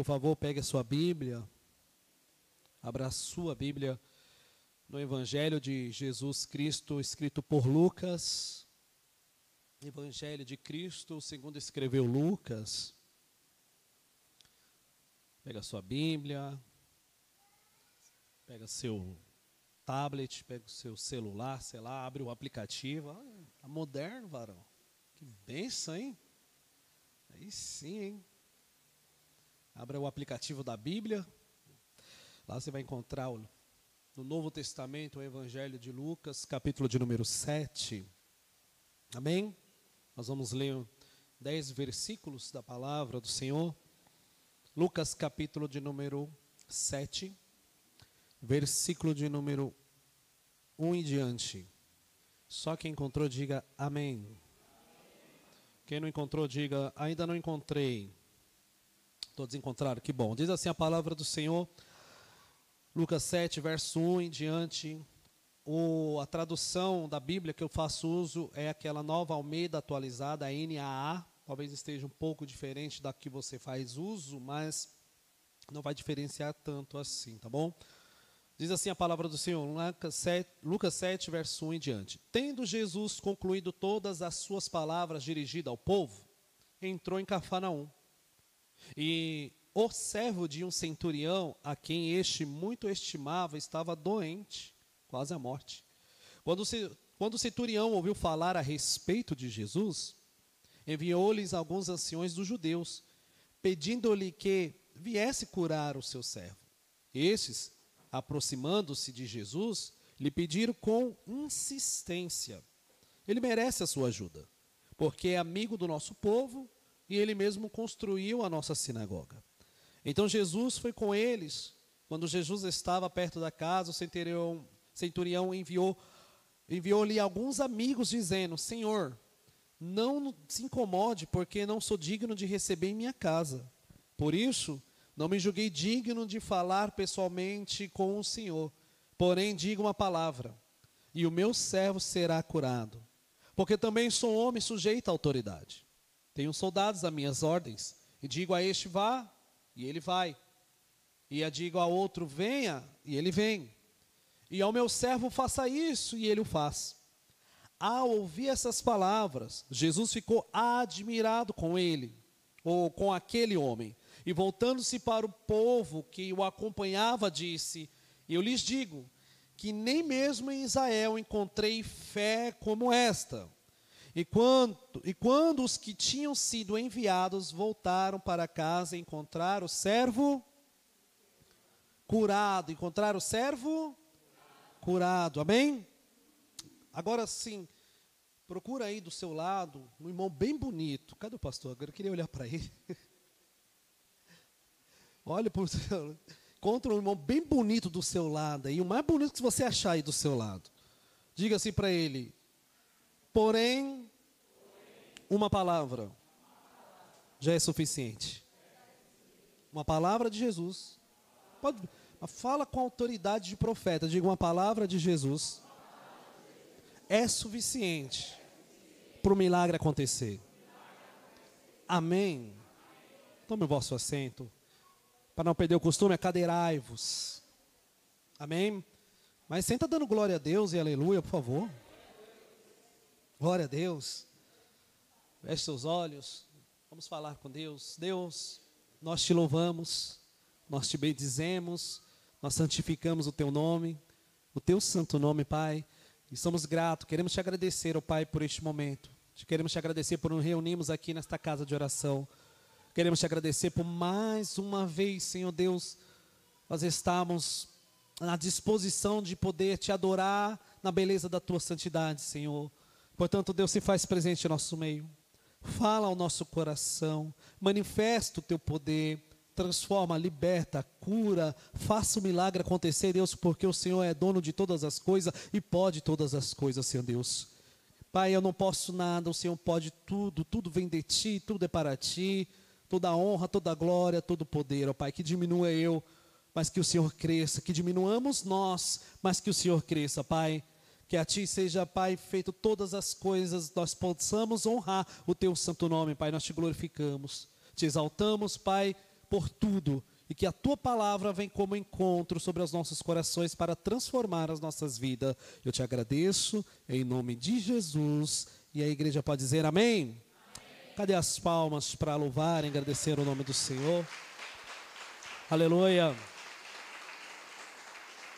Por favor, pegue a sua Bíblia. Abra a sua Bíblia no Evangelho de Jesus Cristo, escrito por Lucas. Evangelho de Cristo, segundo escreveu Lucas. Pega a sua Bíblia. Pega seu tablet, pega o seu celular, sei lá, abre o aplicativo. Ah, tá moderno, varão. Que benção, hein? Aí sim, hein? Abra o aplicativo da Bíblia. Lá você vai encontrar no Novo Testamento o Evangelho de Lucas, capítulo de número 7. Amém? Nós vamos ler dez versículos da palavra do Senhor. Lucas, capítulo de número 7, versículo de número 1 em diante. Só quem encontrou, diga amém. Quem não encontrou, diga ainda não encontrei. Todos encontraram? Que bom. Diz assim a palavra do Senhor, Lucas 7, verso 1 em diante. O, a tradução da Bíblia que eu faço uso é aquela nova Almeida atualizada, a NAA. Talvez esteja um pouco diferente da que você faz uso, mas não vai diferenciar tanto assim, tá bom? Diz assim a palavra do Senhor, Lucas 7, Lucas 7, verso 1 em diante. Tendo Jesus concluído todas as suas palavras dirigidas ao povo, entrou em Cafarnaum. E o servo de um centurião, a quem este muito estimava, estava doente, quase à morte. Quando, se, quando o centurião ouviu falar a respeito de Jesus, enviou-lhes alguns anciões dos judeus, pedindo-lhe que viesse curar o seu servo. Estes, aproximando-se de Jesus, lhe pediram com insistência: Ele merece a sua ajuda, porque é amigo do nosso povo e ele mesmo construiu a nossa sinagoga. Então Jesus foi com eles. Quando Jesus estava perto da casa, o centurião, centurião enviou enviou-lhe alguns amigos dizendo: Senhor, não se incomode, porque não sou digno de receber em minha casa. Por isso, não me julguei digno de falar pessoalmente com o Senhor. Porém, diga uma palavra, e o meu servo será curado. Porque também sou homem sujeito à autoridade. Tenho soldados a minhas ordens, e digo a este vá, e ele vai. E a digo a outro venha, e ele vem. E ao meu servo faça isso, e ele o faz. Ao ouvir essas palavras, Jesus ficou admirado com ele, ou com aquele homem. E voltando-se para o povo que o acompanhava, disse: Eu lhes digo que nem mesmo em Israel encontrei fé como esta. E quando, e quando os que tinham sido enviados voltaram para casa, encontraram o servo curado. Encontraram o servo curado. Amém? Agora sim, procura aí do seu lado um irmão bem bonito. Cadê o pastor? Agora eu queria olhar para ele. Olha para o seu. Encontra um irmão bem bonito do seu lado aí, o mais bonito que você achar aí do seu lado. Diga assim para ele: Porém, uma palavra já é suficiente. Uma palavra de Jesus. Pode, fala com autoridade de profeta. Diga uma palavra de Jesus. É suficiente para o milagre acontecer. Amém. Tome o vosso assento. Para não perder o costume, acadeirai-vos. Amém. Mas senta dando glória a Deus e aleluia, por favor. Glória a Deus. Feche seus olhos. Vamos falar com Deus. Deus, nós te louvamos, nós te bendizemos, nós santificamos o teu nome, o teu santo nome, Pai. E somos gratos, queremos te agradecer, oh Pai, por este momento. Queremos te agradecer por nos reunirmos aqui nesta casa de oração. Queremos te agradecer por mais uma vez, Senhor Deus, nós estamos à disposição de poder te adorar na beleza da tua santidade, Senhor. Portanto, Deus se faz presente em nosso meio. Fala ao nosso coração, manifesta o teu poder, transforma, liberta, cura, faça o milagre acontecer, Deus, porque o Senhor é dono de todas as coisas e pode todas as coisas, Senhor Deus. Pai, eu não posso nada, o Senhor pode tudo, tudo vem de ti, tudo é para ti, toda honra, toda glória, todo poder, ó Pai, que diminua eu, mas que o Senhor cresça, que diminuamos nós, mas que o Senhor cresça, Pai. Que a Ti seja, Pai, feito todas as coisas, nós possamos honrar o Teu santo nome, Pai. Nós te glorificamos, te exaltamos, Pai, por tudo e que a tua palavra vem como encontro sobre os nossos corações para transformar as nossas vidas. Eu te agradeço em nome de Jesus. E a igreja pode dizer amém? amém. Cadê as palmas para louvar e agradecer o nome do Senhor? Aleluia.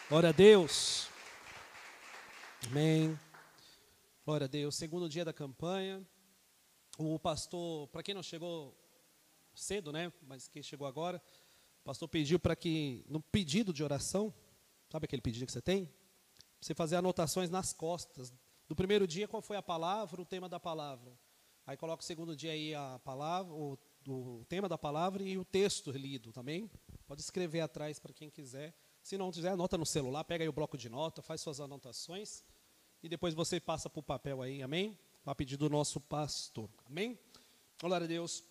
Glória a Deus. Amém. Glória a Deus. Segundo dia da campanha. O pastor, para quem não chegou cedo, né? Mas quem chegou agora, o pastor pediu para que, no pedido de oração, sabe aquele pedido que você tem? Você fazer anotações nas costas. Do primeiro dia, qual foi a palavra, o tema da palavra. Aí coloca o segundo dia aí a palavra, o, o tema da palavra e o texto lido também. Pode escrever atrás para quem quiser. Se não quiser, anota no celular, pega aí o bloco de nota, faz suas anotações e depois você passa para o papel aí, amém? A pedido do nosso pastor, amém? Glória a Deus.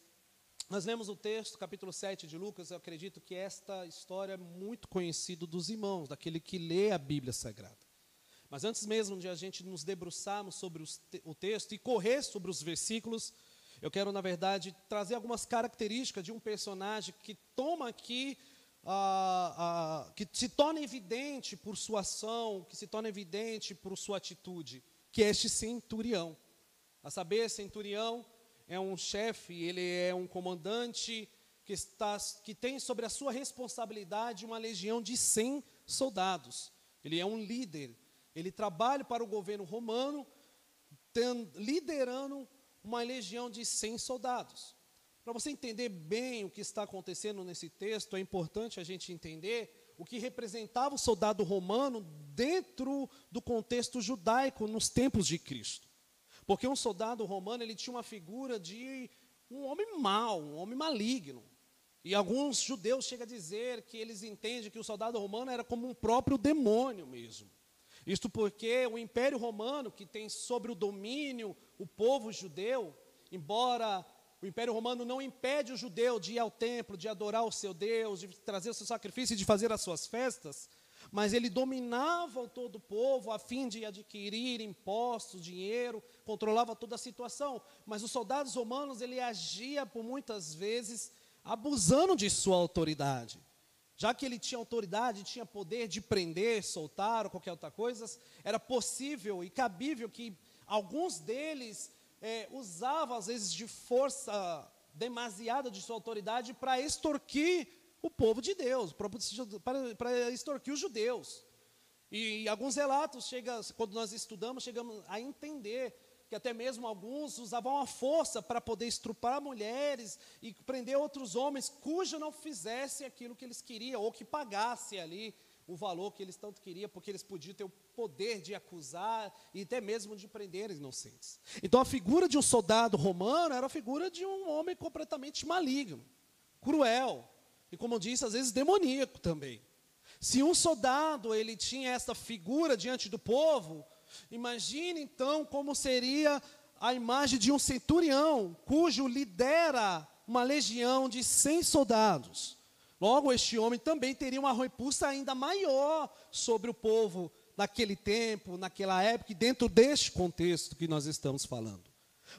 Nós lemos o texto, capítulo 7 de Lucas, eu acredito que esta história é muito conhecida dos irmãos, daquele que lê a Bíblia Sagrada. Mas antes mesmo de a gente nos debruçarmos sobre o texto e correr sobre os versículos, eu quero, na verdade, trazer algumas características de um personagem que toma aqui, ah, ah, que se torna evidente por sua ação, que se torna evidente por sua atitude, que é este centurião. A saber, centurião é um chefe, ele é um comandante que, está, que tem sobre a sua responsabilidade uma legião de 100 soldados. Ele é um líder. Ele trabalha para o governo romano, liderando uma legião de 100 soldados. Para você entender bem o que está acontecendo nesse texto, é importante a gente entender o que representava o soldado romano dentro do contexto judaico nos tempos de Cristo. Porque um soldado romano, ele tinha uma figura de um homem mau, um homem maligno. E alguns judeus chegam a dizer que eles entendem que o soldado romano era como um próprio demônio mesmo. Isto porque o Império Romano, que tem sobre o domínio o povo judeu, embora o Império Romano não impede o judeu de ir ao templo, de adorar o seu Deus, de trazer o seu sacrifício e de fazer as suas festas, mas ele dominava todo o povo a fim de adquirir impostos, dinheiro, controlava toda a situação. Mas os soldados romanos, ele agia por muitas vezes abusando de sua autoridade. Já que ele tinha autoridade, tinha poder de prender, soltar ou qualquer outra coisa, era possível e cabível que alguns deles é, usavam, às vezes, de força demasiada de sua autoridade para extorquir o povo de Deus, para extorquir os judeus. E alguns relatos, chega, quando nós estudamos, chegamos a entender que até mesmo alguns usavam a força para poder estrupar mulheres e prender outros homens cujo não fizesse aquilo que eles queriam, ou que pagasse ali o valor que eles tanto queriam, porque eles podiam ter o poder de acusar e até mesmo de prender inocentes. Então a figura de um soldado romano era a figura de um homem completamente maligno, cruel, e como eu disse, às vezes demoníaco também. Se um soldado ele tinha essa figura diante do povo, imagine então como seria a imagem de um centurião, cujo lidera uma legião de 100 soldados. Logo, este homem também teria uma repulsa ainda maior sobre o povo naquele tempo, naquela época, e dentro deste contexto que nós estamos falando.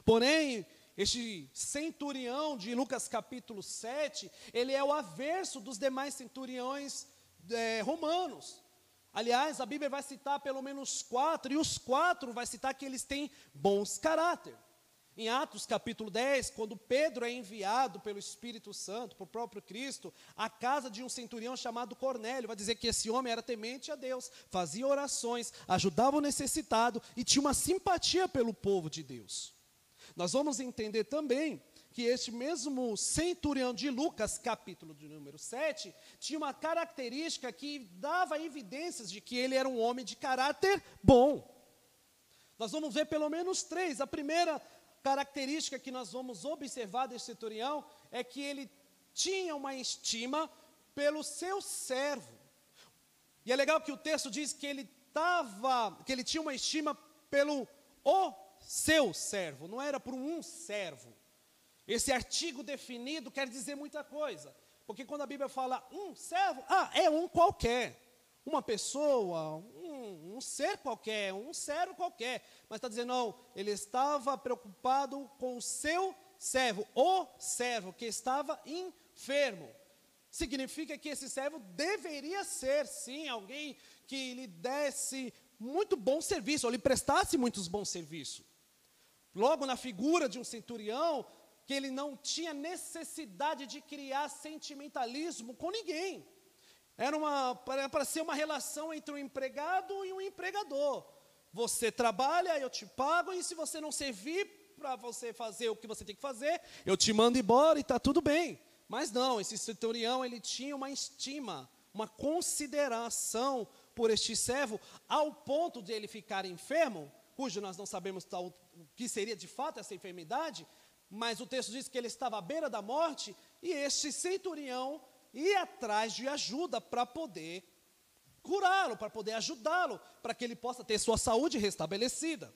Porém, este centurião de Lucas capítulo 7, ele é o averso dos demais centuriões é, romanos. Aliás, a Bíblia vai citar pelo menos quatro, e os quatro vai citar que eles têm bons caráter. Em Atos capítulo 10, quando Pedro é enviado pelo Espírito Santo, por próprio Cristo, à casa de um centurião chamado Cornélio, vai dizer que esse homem era temente a Deus, fazia orações, ajudava o necessitado e tinha uma simpatia pelo povo de Deus. Nós vamos entender também que este mesmo centurião de Lucas, capítulo de número 7, tinha uma característica que dava evidências de que ele era um homem de caráter bom. Nós vamos ver pelo menos três. A primeira característica que nós vamos observar desse centurião é que ele tinha uma estima pelo seu servo. E é legal que o texto diz que ele tava, que ele tinha uma estima pelo o seu servo, não era por um servo. Esse artigo definido quer dizer muita coisa, porque quando a Bíblia fala um servo, ah, é um qualquer, uma pessoa, um, um ser qualquer, um servo qualquer, mas está dizendo, não, ele estava preocupado com o seu servo, o servo que estava enfermo. significa que esse servo deveria ser, sim, alguém que lhe desse muito bom serviço, ou lhe prestasse muitos bons serviços. Logo na figura de um centurião, que ele não tinha necessidade de criar sentimentalismo com ninguém. Era uma para ser uma relação entre um empregado e um empregador. Você trabalha, eu te pago, e se você não servir para você fazer o que você tem que fazer, eu te mando embora e está tudo bem. Mas não, esse centurião ele tinha uma estima, uma consideração por este servo, ao ponto de ele ficar enfermo, cujo nós não sabemos tal, o que seria de fato essa enfermidade, mas o texto diz que ele estava à beira da morte, e este centurião ia atrás de ajuda para poder curá-lo, para poder ajudá-lo, para que ele possa ter sua saúde restabelecida.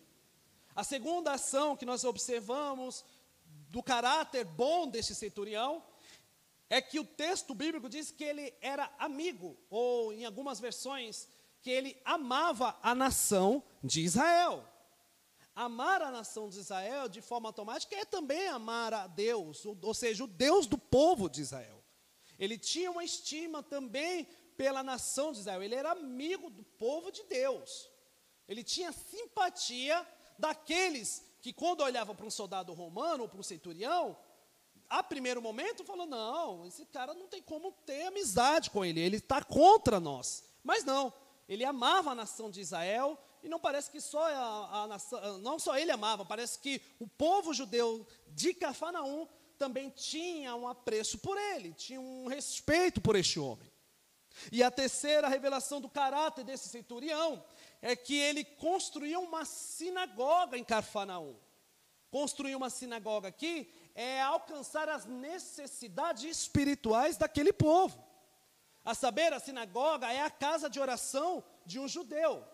A segunda ação que nós observamos do caráter bom desse centurião é que o texto bíblico diz que ele era amigo, ou em algumas versões, que ele amava a nação de Israel. Amar a nação de Israel de forma automática é também amar a Deus, ou seja, o Deus do povo de Israel. Ele tinha uma estima também pela nação de Israel, ele era amigo do povo de Deus. Ele tinha simpatia daqueles que, quando olhavam para um soldado romano ou para um centurião, a primeiro momento falou: não, esse cara não tem como ter amizade com ele, ele está contra nós. Mas não, ele amava a nação de Israel, e não parece que só a, a nação, não só ele amava, parece que o povo judeu de Cafarnaum também tinha um apreço por ele, tinha um respeito por este homem. E a terceira revelação do caráter desse centurião é que ele construiu uma sinagoga em Cafarnaum. Construir uma sinagoga aqui é alcançar as necessidades espirituais daquele povo. A saber, a sinagoga é a casa de oração de um judeu.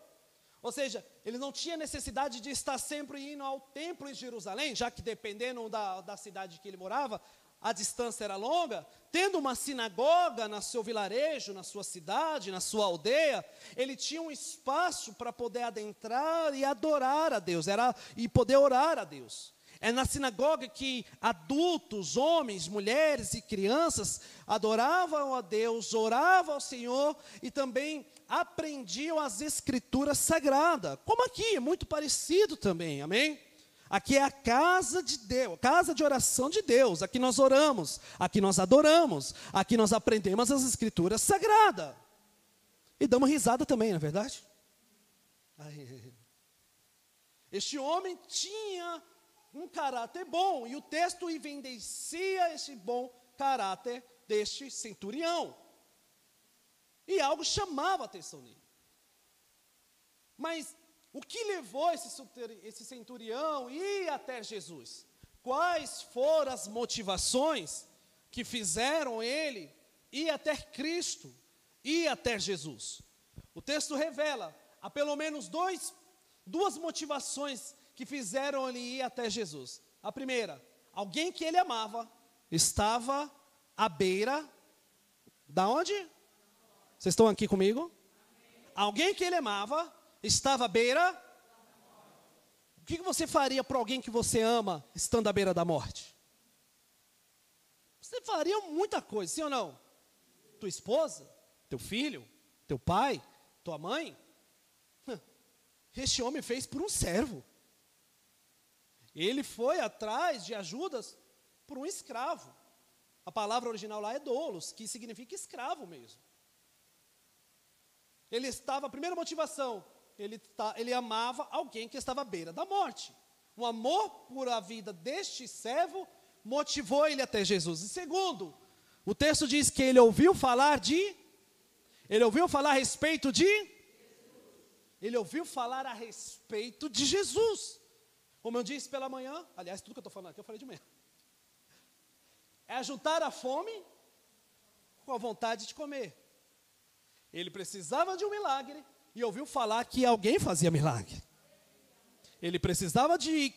Ou seja, ele não tinha necessidade de estar sempre indo ao templo em Jerusalém, já que dependendo da, da cidade que ele morava, a distância era longa. Tendo uma sinagoga no seu vilarejo, na sua cidade, na sua aldeia, ele tinha um espaço para poder adentrar e adorar a Deus, era, e poder orar a Deus. É na sinagoga que adultos, homens, mulheres e crianças adoravam a Deus, oravam ao Senhor e também aprendiam as escrituras sagradas. Como aqui, é muito parecido também, amém? Aqui é a casa de Deus, casa de oração de Deus. Aqui nós oramos, aqui nós adoramos, aqui nós aprendemos as escrituras sagradas. E damos risada também, não é verdade? Este homem tinha um caráter bom, e o texto evidencia esse bom caráter deste centurião. E algo chamava a atenção nele. Mas o que levou esse centurião a ir até Jesus? Quais foram as motivações que fizeram ele ir até Cristo, ir até Jesus? O texto revela há pelo menos dois, duas motivações que fizeram ele ir até Jesus. A primeira, alguém que ele amava estava à beira da onde? Vocês estão aqui comigo? Alguém que ele amava estava à beira. O que você faria para alguém que você ama estando à beira da morte? Você faria muita coisa, sim ou não? Tua esposa, teu filho, teu pai, tua mãe. Este homem fez por um servo. Ele foi atrás de ajudas por um escravo. A palavra original lá é dolos, que significa escravo mesmo. Ele estava, a primeira motivação, ele, tá, ele amava alguém que estava à beira da morte. O amor por a vida deste servo motivou ele até Jesus. E segundo, o texto diz que ele ouviu falar de. Ele ouviu falar a respeito de. Ele ouviu falar a respeito de Jesus. Como eu disse pela manhã, aliás, tudo que eu estou falando aqui eu falei de manhã. É juntar a fome com a vontade de comer. Ele precisava de um milagre e ouviu falar que alguém fazia milagre. Ele precisava de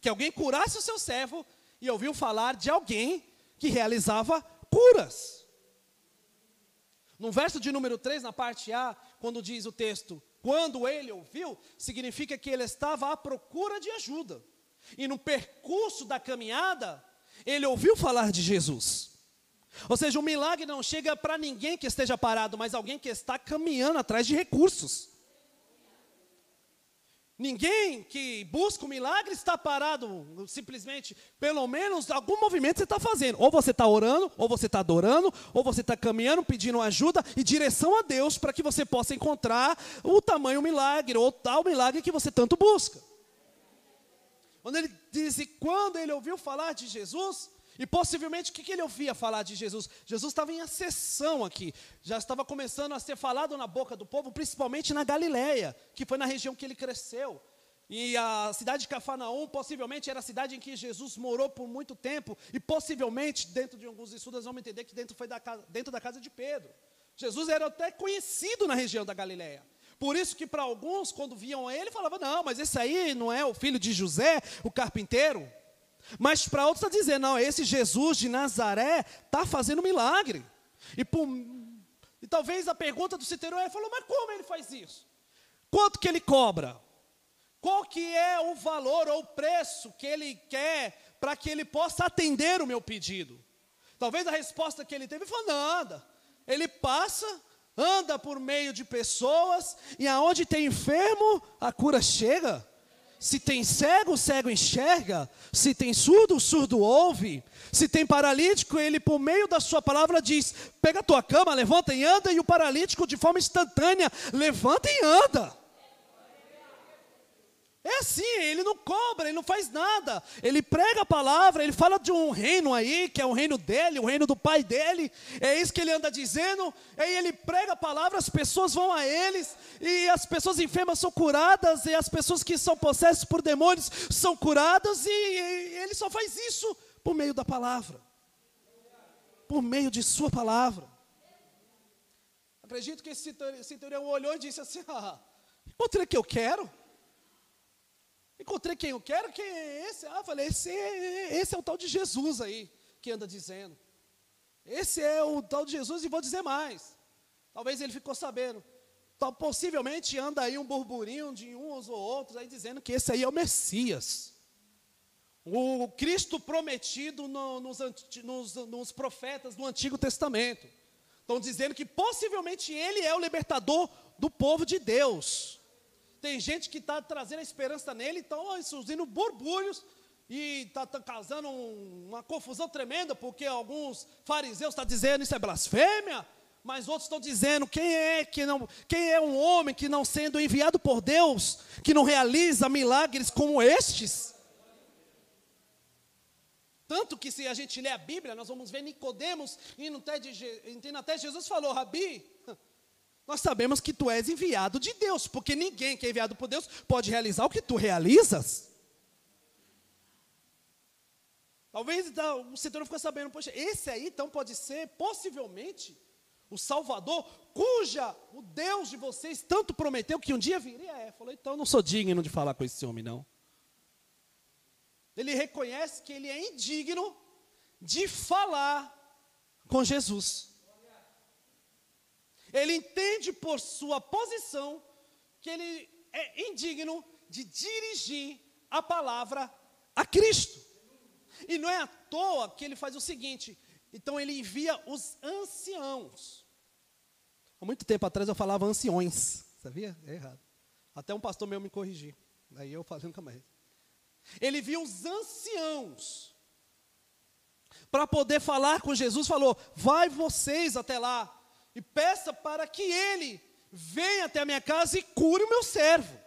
que alguém curasse o seu servo e ouviu falar de alguém que realizava curas. No verso de número 3, na parte A, quando diz o texto, quando ele ouviu, significa que ele estava à procura de ajuda. E no percurso da caminhada, ele ouviu falar de Jesus. Ou seja, o milagre não chega para ninguém que esteja parado, mas alguém que está caminhando atrás de recursos. Ninguém que busca o milagre está parado, simplesmente, pelo menos algum movimento você está fazendo. Ou você está orando, ou você está adorando, ou você está caminhando, pedindo ajuda e direção a Deus para que você possa encontrar o tamanho milagre, ou tal milagre que você tanto busca. Quando ele diz, e quando ele ouviu falar de Jesus, e possivelmente o que, ele ouvia falar de Jesus? Jesus estava em acessão aqui, já estava começando a ser falado na boca do povo, principalmente na Galileia, que foi na região que ele cresceu. E a cidade de Cafarnaum possivelmente era a cidade em que Jesus morou por muito tempo, e possivelmente, dentro de alguns estudos, vamos entender que dentro foi da casa, dentro da casa de Pedro. Jesus era até conhecido na região da Galileia. Por isso que para alguns, quando viam ele, falavam, não, mas esse aí não é o filho de José, o carpinteiro? Mas para outros está dizendo, não, esse Jesus de Nazaré está fazendo milagre. E, por, e talvez a pergunta do centurião falou, mas como ele faz isso? Quanto que ele cobra? Qual que é o valor ou o preço que ele quer para que ele possa atender o meu pedido? Talvez a resposta que ele teve foi nada. Ele passa, anda por meio de pessoas e aonde tem enfermo, a cura chega. Se tem cego, o cego enxerga. Se tem surdo, o surdo ouve. Se tem paralítico, ele, por meio da sua palavra, diz: pega a tua cama, levanta e anda. E o paralítico, de forma instantânea, levanta e anda. É assim, ele não cobra, ele não faz nada. Ele prega a palavra, ele fala de um reino aí, que é o reino dele, o reino do pai dele. É isso que ele anda dizendo. Aí ele prega a palavra, as pessoas vão a eles, e as pessoas enfermas são curadas, e as pessoas que são possessas por demônios são curadas, e, e ele só faz isso por meio da palavra. Por meio de sua palavra. Acredito que esse centurião olhou e disse assim: Ah, encontrei que eu quero. Encontrei quem eu quero, quem é esse? Ah, falei, esse, é, esse é o tal de Jesus aí, que anda dizendo. Esse é o tal de Jesus e vou dizer mais. Talvez ele ficou sabendo. Então, possivelmente anda aí um burburinho de uns ou outros aí dizendo que esse aí é o Messias. O Cristo prometido no, nos, nos, nos profetas do Antigo Testamento. Estão dizendo que possivelmente ele é o libertador do povo de Deus. Tem gente que está trazendo a esperança nele, estão surgindo borbulhos e está tá causando um, uma confusão tremenda, porque alguns fariseus estão tá dizendo isso é blasfêmia, mas outros estão dizendo quem é que não, quem é um homem que não sendo enviado por Deus, que não realiza milagres como estes. Tanto que se a gente ler a Bíblia, nós vamos ver Nicodemos indo até, de, até Jesus falou, Rabi, nós sabemos que tu és enviado de Deus, porque ninguém que é enviado por Deus pode realizar o que tu realizas. Talvez então, o setor ficou sabendo, poxa, esse aí então pode ser, possivelmente, o Salvador, cuja o Deus de vocês tanto prometeu que um dia viria. É, falou, então não sou digno de falar com esse homem, não. Ele reconhece que ele é indigno de falar com Jesus. Ele entende por sua posição que ele é indigno de dirigir a palavra a Cristo. E não é à toa que ele faz o seguinte: então ele envia os anciãos. Há muito tempo atrás eu falava anciões, sabia? É errado. Até um pastor meu me corrigiu. Aí eu falei nunca mais. Ele envia os anciãos para poder falar com Jesus, falou: vai vocês até lá, e peça para que ele venha até a minha casa e cure o meu servo.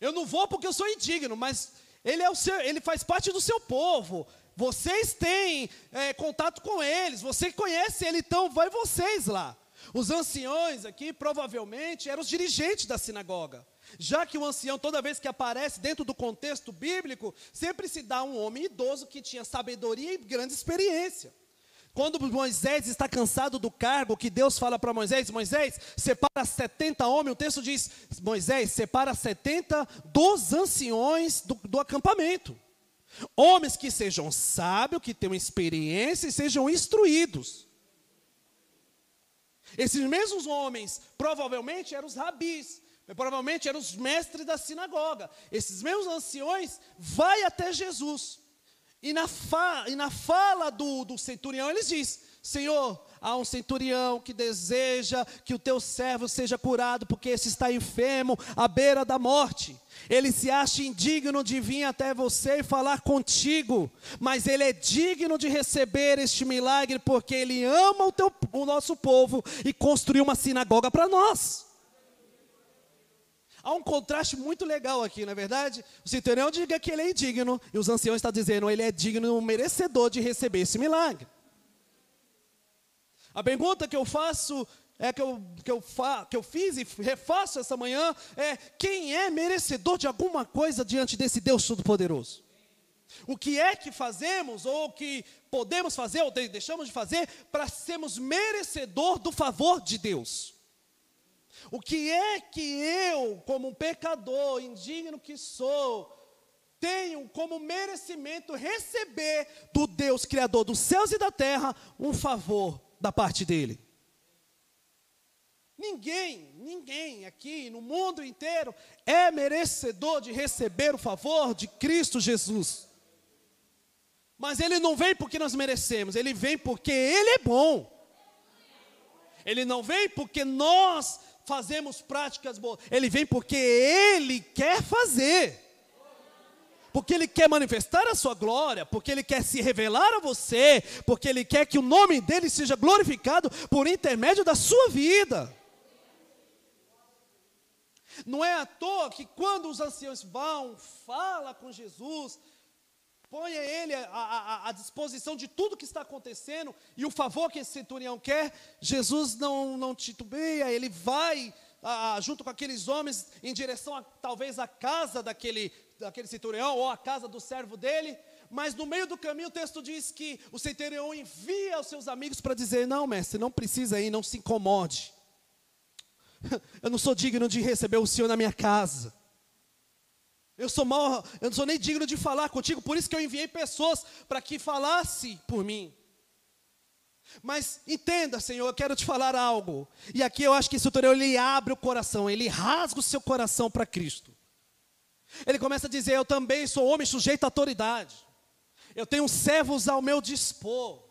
Eu não vou porque eu sou indigno, mas ele, é o seu, ele faz parte do seu povo. Vocês têm é, contato com eles, você conhece ele, então vai vocês lá. Os anciões aqui provavelmente eram os dirigentes da sinagoga. Já que o ancião, toda vez que aparece dentro do contexto bíblico, sempre se dá um homem idoso que tinha sabedoria e grande experiência. Quando Moisés está cansado do cargo, que Deus fala para Moisés: Moisés, separa 70 homens. O texto diz: Moisés, separa 70 dos anciões do, do acampamento. Homens que sejam sábios, que tenham experiência e sejam instruídos. Esses mesmos homens provavelmente eram os rabis, provavelmente eram os mestres da sinagoga. Esses mesmos anciões vai até Jesus E na, fa, e na fala do, do centurião, eles diz: Senhor, há um centurião que deseja que o teu servo seja curado, porque esse está enfermo, à beira da morte. Ele se acha indigno de vir até você e falar contigo, mas ele é digno de receber este milagre, porque ele ama o, teu, o nosso povo e construiu uma sinagoga para nós. Há um contraste muito legal aqui, na é verdade. O centurião diga que ele é indigno, e os anciãos estão dizendo ele é digno, merecedor de receber esse milagre. A pergunta que eu faço, é que eu, que eu, fa, que eu fiz e refaço essa manhã, é: quem é merecedor de alguma coisa diante desse Deus Todo-Poderoso? O que é que fazemos, ou que podemos fazer, ou deixamos de fazer, para sermos merecedor do favor de Deus? O que é que eu, como um pecador, indigno que sou, tenho como merecimento receber do Deus Criador dos céus e da terra um favor da parte dele? Ninguém, ninguém aqui no mundo inteiro é merecedor de receber o favor de Cristo Jesus. Mas ele não vem porque nós merecemos, ele vem porque ele é bom. Ele não vem porque nós fazemos práticas boas. Ele vem porque Ele quer fazer. Porque Ele quer manifestar a sua glória, porque Ele quer se revelar a você, porque Ele quer que o nome dEle seja glorificado por intermédio da sua vida. Não é à toa que quando os anciãos vão, fala com Jesus, ponha ele à, disposição de tudo que está acontecendo e o favor que esse centurião quer, Jesus não, não titubeia, ele vai junto com aqueles homens em direção a, talvez à casa daquele, daquele centurião ou à casa do servo dele, mas no meio do caminho o texto diz que o centurião envia os seus amigos para dizer: Não, mestre, não precisa ir, não se incomode. Eu não sou digno de receber o senhor na minha casa. Eu sou mal, eu não sou nem digno de falar contigo, por isso que eu enviei pessoas para que falasse por mim. Mas entenda, Senhor, eu quero te falar algo. E aqui eu acho que esse tutorial ele abre o coração, ele rasga o seu coração para Cristo. Ele começa a dizer: Eu também sou homem sujeito à autoridade. Eu tenho servos ao meu dispor.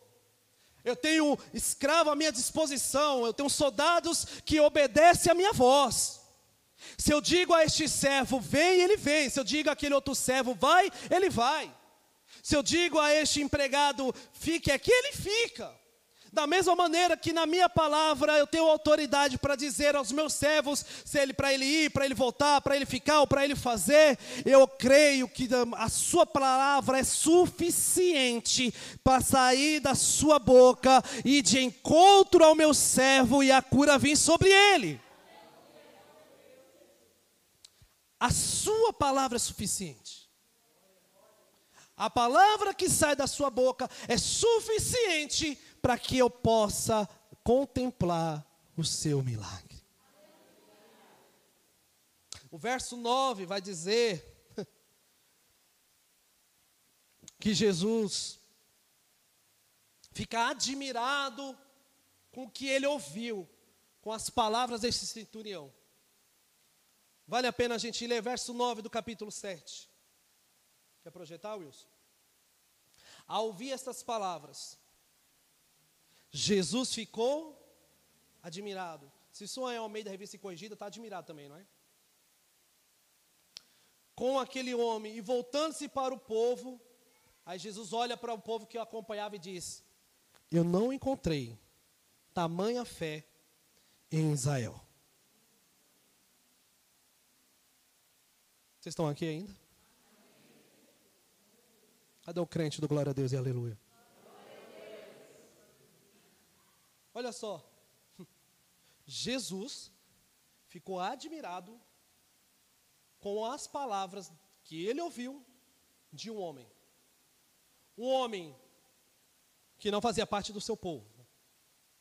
Eu tenho escravo à minha disposição. Eu tenho soldados que obedecem à minha voz. Se eu digo a este servo, vem, ele vem. Se eu digo àquele outro servo, vai, ele vai. Se eu digo a este empregado, fique aqui, ele fica. Da mesma maneira que na minha palavra eu tenho autoridade para dizer aos meus servos, se ele para ele ir, para ele voltar, para ele ficar ou para ele fazer, eu creio que a sua palavra é suficiente para sair da sua boca e de encontro ao meu servo e a cura vir sobre ele. A sua palavra é suficiente. A palavra que sai da sua boca é suficiente para que eu possa contemplar o seu milagre. O verso 9 vai dizer que Jesus fica admirado com o que ele ouviu, com as palavras desse centurião. Vale a pena a gente ler verso 9 do capítulo 7. Quer projetar, Wilson? Ao ouvir estas palavras, Jesus ficou admirado. Se isso é Almeida Revista Corrigida, está admirado também, não é? Com aquele homem, e voltando-se para o povo, aí Jesus olha para o povo que o acompanhava e diz: Eu não encontrei tamanha fé em Israel. Vocês estão aqui ainda? Cadê o crente do glória a Deus e aleluia? Olha só. Jesus ficou admirado com as palavras que ele ouviu de um homem. Um homem que não fazia parte do seu povo.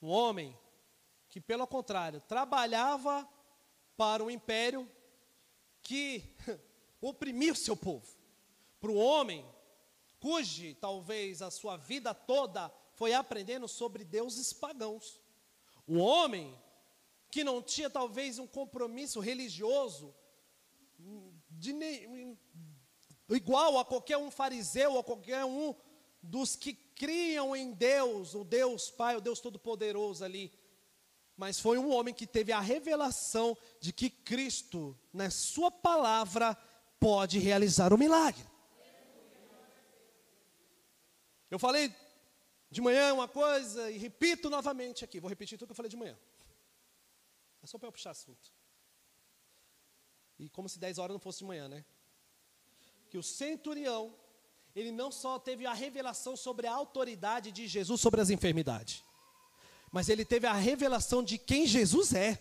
Um homem que, pelo contrário, trabalhava para o império que oprimir seu povo. Para o homem, cujo talvez a sua vida toda foi aprendendo sobre deuses pagãos. O homem que não tinha talvez um compromisso religioso de igual a qualquer um fariseu, ou qualquer um dos que criam em Deus, o Deus Pai, o Deus Todo-Poderoso ali. Mas foi um homem que teve a revelação de que Cristo, na Sua palavra, pode realizar o milagre. Eu falei de manhã uma coisa e repito novamente aqui. Vou repetir tudo que eu falei de manhã. É só para eu puxar assunto. E como se 10 horas não fosse de manhã, né? Que o centurião, ele não só teve a revelação sobre a autoridade de Jesus sobre as enfermidades, mas ele teve a revelação de quem Jesus é.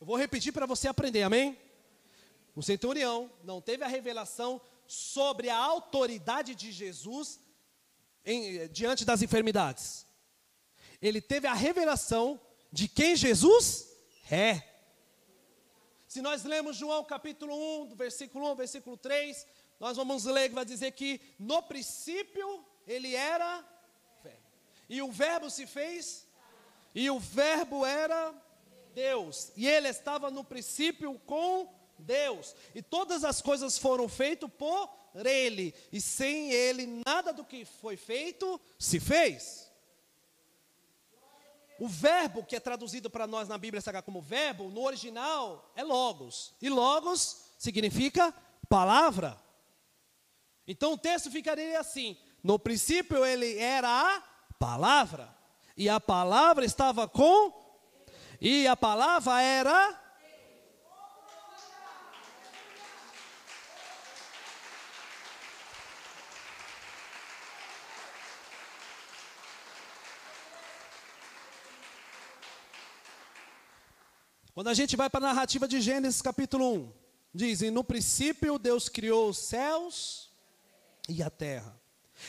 Eu vou repetir para você aprender, amém? O centurião não teve a revelação sobre a autoridade de Jesus em, diante das enfermidades. Ele teve a revelação de quem Jesus é. Se nós lemos João capítulo 1, do versículo 1, versículo 3, nós vamos ler que vai dizer que no princípio ele era verbo. E o verbo se fez, e o verbo era Deus. E ele estava no princípio com Deus. E todas as coisas foram feitas por ele. E sem ele, nada do que foi feito se fez. O verbo que é traduzido para nós na Bíblia Sagrada como verbo, no original é logos. E logos significa palavra. Então o texto ficaria assim: no princípio ele era a palavra, e a palavra estava com, e a palavra era Quando a gente vai para a narrativa de Gênesis capítulo 1, dizem: No princípio Deus criou os céus e a terra.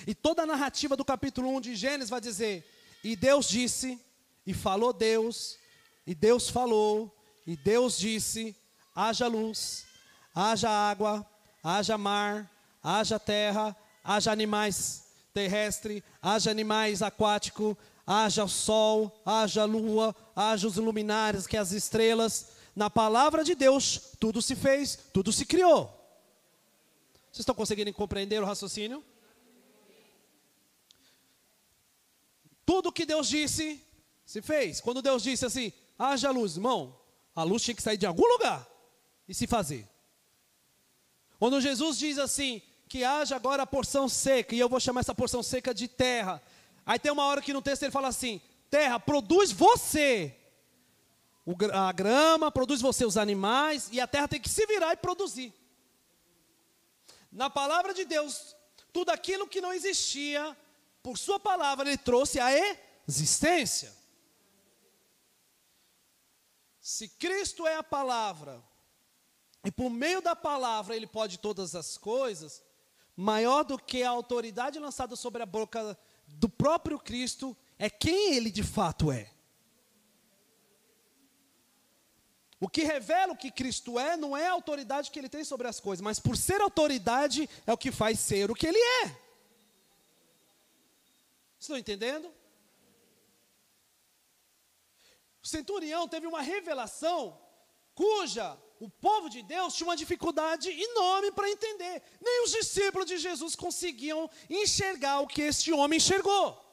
E toda a narrativa do capítulo 1 de Gênesis vai dizer: E Deus disse, e falou Deus, e Deus falou, e Deus disse: haja luz, haja água, haja mar, haja terra, haja animais terrestres, haja animais aquáticos, haja sol, haja lua, haja os luminares, que as estrelas. Na palavra de Deus, tudo se fez, tudo se criou. Vocês estão conseguindo compreender o raciocínio? Tudo que Deus disse, se fez. Quando Deus disse assim, haja luz, irmão, a luz tinha que sair de algum lugar e se fazer. Quando Jesus diz assim, que haja agora a porção seca, e eu vou chamar essa porção seca de terra, Aí tem uma hora que no texto ele fala assim: terra, produz você a grama, produz você os animais, e a terra tem que se virar e produzir. Na palavra de Deus, tudo aquilo que não existia, por Sua palavra, Ele trouxe a existência. Se Cristo é a palavra, e por meio da palavra Ele pode todas as coisas, maior do que a autoridade lançada sobre a boca do próprio Cristo é quem ele de fato é. O que revela o que Cristo é não é a autoridade que ele tem sobre as coisas, mas por ser autoridade é o que faz ser o que ele é. Estão entendendo? O centurião teve uma revelação cuja o povo de Deus tinha uma dificuldade enorme para entender. Nem os discípulos de Jesus conseguiam enxergar o que este homem enxergou.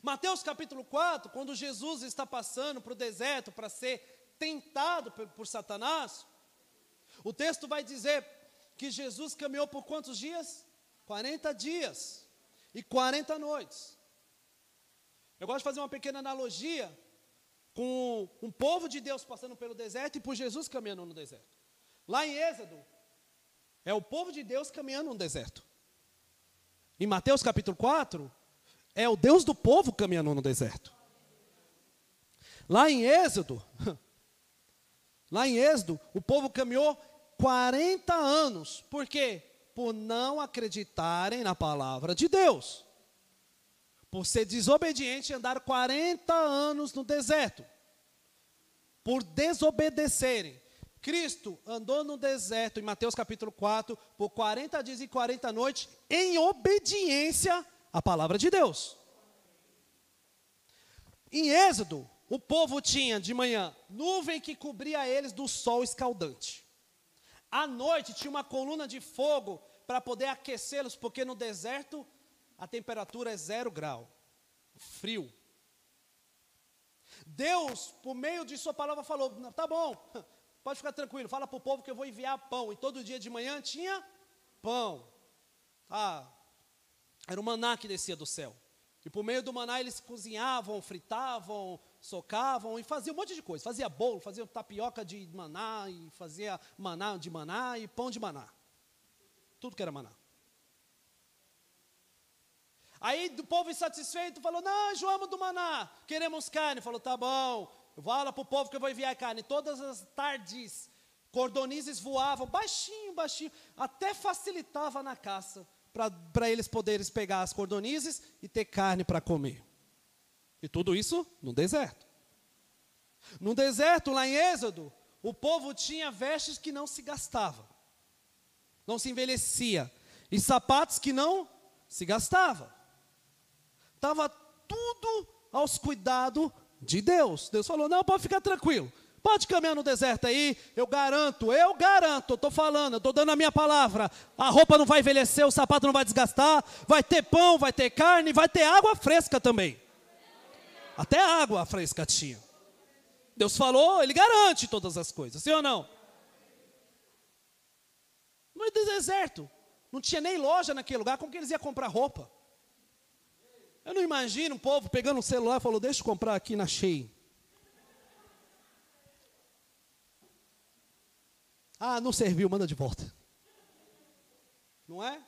Mateus capítulo 4, quando Jesus está passando para o deserto para ser tentado por, por Satanás, o texto vai dizer que Jesus caminhou por quantos dias? 40 dias e 40 noites. Eu gosto de fazer uma pequena analogia com um povo de Deus passando pelo deserto e por Jesus caminhando no deserto. Lá em Êxodo, é o povo de Deus caminhando no deserto. Em Mateus capítulo 4, é o Deus do povo caminhando no deserto. Lá em Êxodo, lá em Êxodo, o povo caminhou 40 anos. Por quê? Por não acreditarem na palavra de Deus por ser desobediente e andar 40 anos no deserto. Por desobedecerem. Cristo andou no deserto, em Mateus capítulo 4, por 40 dias e 40 noites, em obediência à palavra de Deus. Em Êxodo, o povo tinha de manhã nuvem que cobria eles do sol escaldante. À noite tinha uma coluna de fogo para poder aquecê-los, porque no deserto a temperatura é zero grau, frio. Deus, por meio de Sua palavra, falou: tá bom, pode ficar tranquilo, fala para o povo que eu vou enviar pão. E todo dia de manhã tinha pão. Ah, era o maná que descia do céu. E por meio do maná eles cozinhavam, fritavam, socavam e faziam um monte de coisa. Fazia bolo, fazia tapioca de maná, e fazia maná de maná e pão de maná. Tudo que era maná. Aí do povo insatisfeito falou: Não, enjoamos do maná, queremos carne. Falou: Tá bom, fala para o povo que eu vou enviar carne. Todas as tardes, cordonizes voavam baixinho, baixinho, até facilitava na caça para eles poderem pegar as cordonizes e ter carne para comer. E tudo isso no deserto. No deserto, lá em Êxodo, o povo tinha vestes que não se gastavam, não se envelhecia, e sapatos que não se gastavam. Estava tudo aos cuidados de Deus. Deus falou: não, pode ficar tranquilo. Pode caminhar no deserto aí, eu garanto, eu garanto, estou falando, estou dando a minha palavra. A roupa não vai envelhecer, o sapato não vai desgastar, vai ter pão, vai ter carne, vai ter água fresca também. Até água fresca tinha. Deus falou, Ele garante todas as coisas, sim ou não? No deserto, não tinha nem loja naquele lugar, como que eles iam comprar roupa? Eu não imagino um povo pegando um celular e falou, deixa eu comprar aqui na Shein. Ah, não serviu, manda de volta. Não é?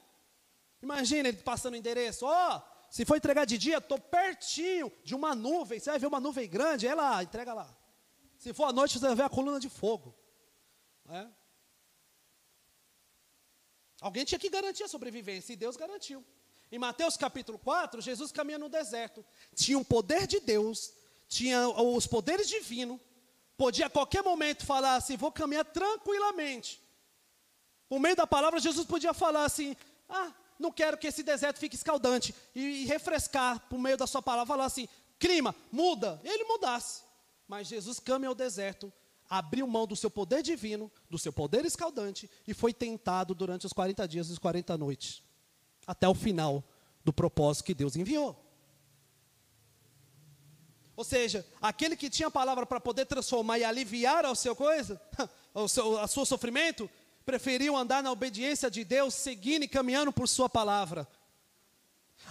Imagina ele passando o endereço. Ó, oh, se for entregar de dia, estou pertinho de uma nuvem. Você vai ver uma nuvem grande, é lá, entrega lá. Se for à noite, você vai ver a coluna de fogo. É? Alguém tinha que garantir a sobrevivência, e Deus garantiu. Em Mateus capítulo 4, Jesus caminha no deserto. Tinha o poder de Deus, tinha os poderes divinos, podia a qualquer momento falar assim: vou caminhar tranquilamente. Por meio da palavra, Jesus podia falar assim: ah, não quero que esse deserto fique escaldante. E, e refrescar por meio da sua palavra, falar assim: clima, muda. Ele mudasse. Mas Jesus caminha ao deserto, abriu mão do seu poder divino, do seu poder escaldante, e foi tentado durante os 40 dias e os 40 noites, até o final do propósito que Deus enviou. Ou seja, aquele que tinha a palavra para poder transformar e aliviar ao seu coisa, ao seu, a seu sofrimento, preferiu andar na obediência de Deus, seguindo e caminhando por sua palavra.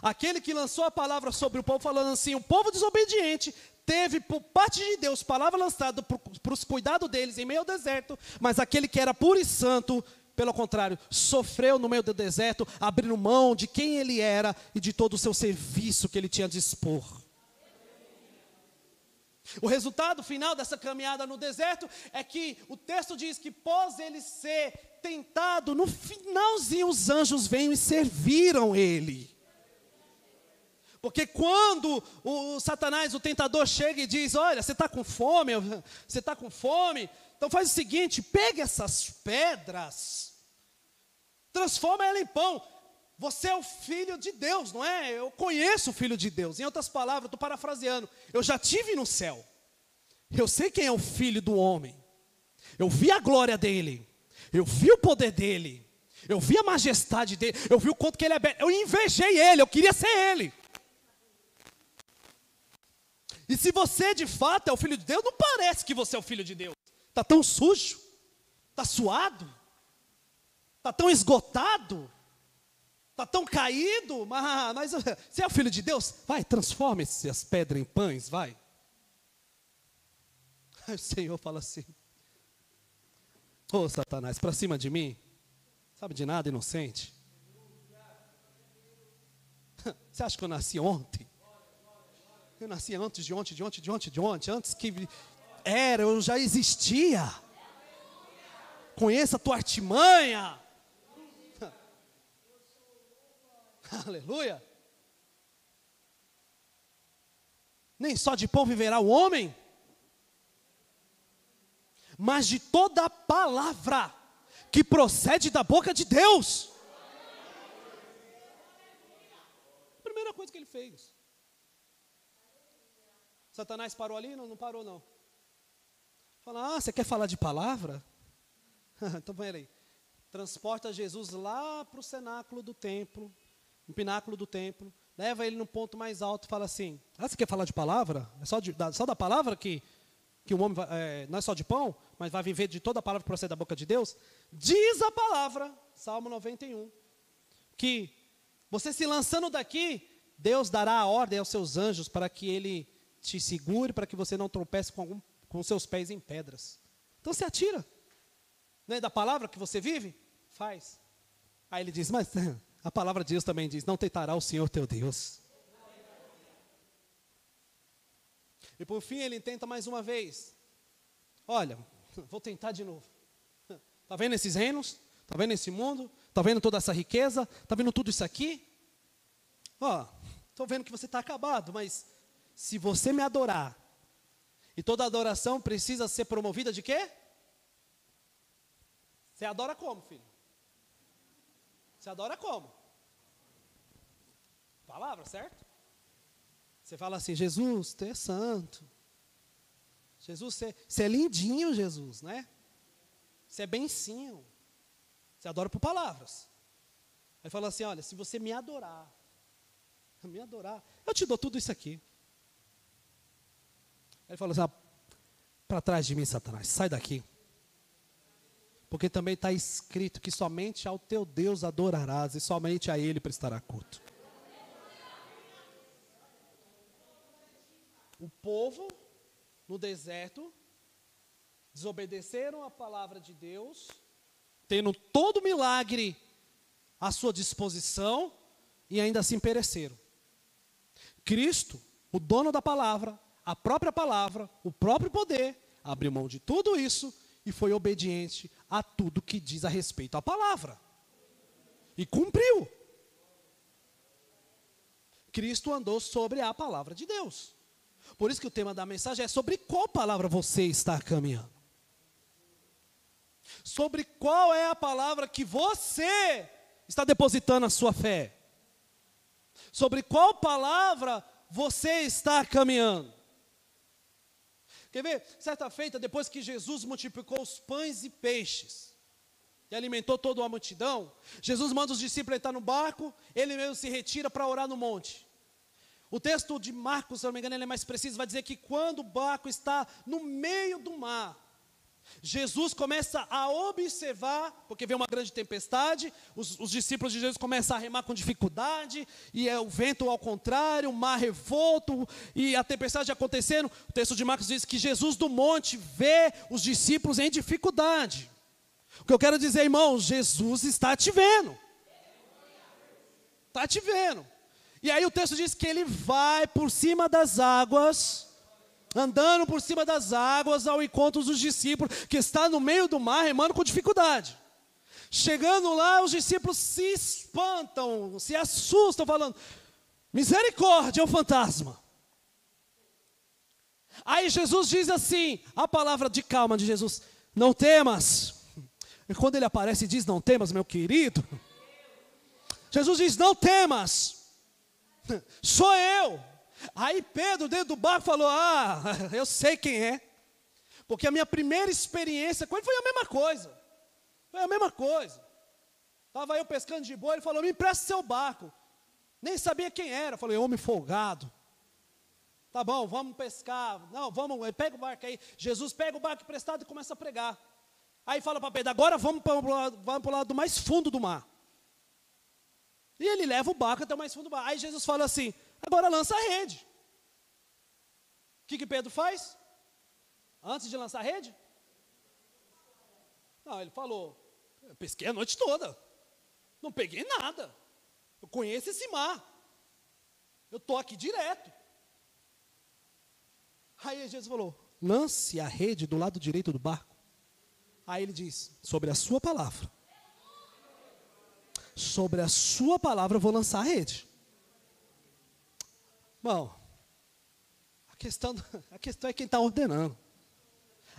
Aquele que lançou a palavra sobre o povo, falando assim: o povo desobediente teve por parte de Deus palavra lançada para os cuidados deles em meio ao deserto, mas aquele que era puro e santo, pelo contrário, sofreu no meio do deserto, abrindo mão de quem ele era e de todo o seu serviço que ele tinha a dispor. O resultado final dessa caminhada no deserto é que o texto diz que, pós ele ser tentado, no finalzinho os anjos vêm e serviram ele. Porque quando o, Satanás, o tentador, chega e diz: Olha, você está com fome, você está com fome, então faz o seguinte: pega essas pedras, transforma ela em pão. Você é o filho de Deus, não é? Eu conheço o filho de Deus. Em outras palavras, estou parafraseando. Eu já tive no céu. Eu sei quem é o filho do homem. Eu vi a glória dele. Eu vi o poder dele. Eu vi a majestade dele. Eu vi o quanto que ele é belo. Eu invejei ele. Eu queria ser ele. E se você de fato é o filho de Deus, não parece que você é o filho de Deus. Está tão sujo. Está suado. Está tão esgotado está tão caído, mas, mas você é o filho de Deus? Vai, transforma essas pedras em pães, vai. Aí o Senhor fala assim: Ô oh, Satanás, para cima de mim, sabe de nada, inocente. Você acha que eu nasci ontem? Eu nasci antes de ontem, de ontem, de ontem, de ontem, antes que era, eu já existia. Conheça a tua artimanha. Aleluia. Nem só de pão viverá o homem, mas de toda palavra que procede da boca de Deus. A primeira coisa que ele fez. Satanás parou ali? Não, não parou não. Fala, ah, você quer falar de palavra? então peraí. transporta Jesus lá para o cenáculo do templo, no pináculo do templo, leva ele no ponto mais alto e fala assim: Ah, você quer falar de palavra? É só, de, da, só da palavra que, que o homem vai, é, não é só de pão, mas vai viver de toda a palavra que procede da boca de Deus? Diz a palavra, Salmo 91, que você se lançando daqui, Deus dará a ordem aos seus anjos para que ele te segure, para que você não tropece com, algum, com seus pés em pedras. Então se atira. Não é da palavra que você vive? Faz. Aí ele diz, mas a palavra de Deus também diz: Não tentará o Senhor teu Deus. E por fim ele tenta mais uma vez. Olha, vou tentar de novo. Está vendo esses reinos? Está vendo esse mundo? Está vendo toda essa riqueza? Está vendo tudo isso aqui? Ó, estou vendo que você está acabado, mas se você me adorar, e toda adoração precisa ser promovida de quê? Você adora como, filho? Você adora como? Palavra, certo? Você fala assim, Jesus, você é santo. Jesus, você é lindinho, Jesus, né? Você é bencinho. Você adora por palavras. Aí fala assim, olha, se você me adorar, me adorar, eu te dou tudo isso aqui. Ele falou assim, ah, para trás de mim, Satanás, sai daqui. Porque também está escrito que somente ao teu Deus adorarás e somente a Ele prestará culto. O povo no deserto desobedeceram a palavra de Deus, tendo todo milagre à sua disposição e ainda assim pereceram. Cristo, o dono da palavra, a própria palavra, o próprio poder, abriu mão de tudo isso e foi obediente a tudo que diz a respeito à palavra. E cumpriu. Cristo andou sobre a palavra de Deus. Por isso que o tema da mensagem é sobre qual palavra você está caminhando. Sobre qual é a palavra que você está depositando a sua fé. Sobre qual palavra você está caminhando. Quer ver? Certa feita, depois que Jesus multiplicou os pães e peixes, e alimentou toda a multidão, Jesus manda os discípulos entrar no barco, ele mesmo se retira para orar no monte. O texto de Marcos, se não me engano, ele é mais preciso, vai dizer que quando o barco está no meio do mar, Jesus começa a observar, porque vem uma grande tempestade, os, os, discípulos de Jesus começam a remar com dificuldade, e é o vento ao contrário, o mar revolto, e a tempestade acontecendo. O texto de Marcos diz que Jesus do monte vê os discípulos em dificuldade. O que eu quero dizer, irmãos, Jesus está te vendo. Está te vendo. E aí o texto diz que ele vai por cima das águas andando por cima das águas ao encontro dos discípulos, que está no meio do mar, remando com dificuldade. Chegando lá, os discípulos se espantam, se assustam, falando: misericórdia, é um fantasma. Aí Jesus diz assim: a palavra de calma de Jesus, não temas. E quando ele aparece e diz: Não temas, meu querido. Jesus diz: Não temas, sou eu. Aí Pedro, dentro do barco, falou: Ah, eu sei quem é. Porque a minha primeira experiência com ele foi a mesma coisa. Foi a mesma coisa. Estava eu pescando de boa, ele falou: Me empresta seu barco. Nem sabia quem era. Eu falei: Homem folgado. Tá bom, vamos pescar. Não, vamos, pega o barco aí. Jesus pega o barco emprestado e começa a pregar. Aí fala para Pedro: Agora vamos para o lado, lado mais fundo do mar. E ele leva o barco até o mais fundo do mar. Aí Jesus fala assim: Agora lança a rede. O que, que Pedro faz? Antes de lançar a rede? Não, ele falou: eu pesquei a noite toda. Não peguei nada. Eu conheço esse mar. Eu estou aqui direto. Aí Jesus falou: lance a rede do lado direito do barco. Aí ele diz: sobre a sua palavra. Sobre a sua palavra eu vou lançar a rede. Bom, a questão, a questão é quem está ordenando.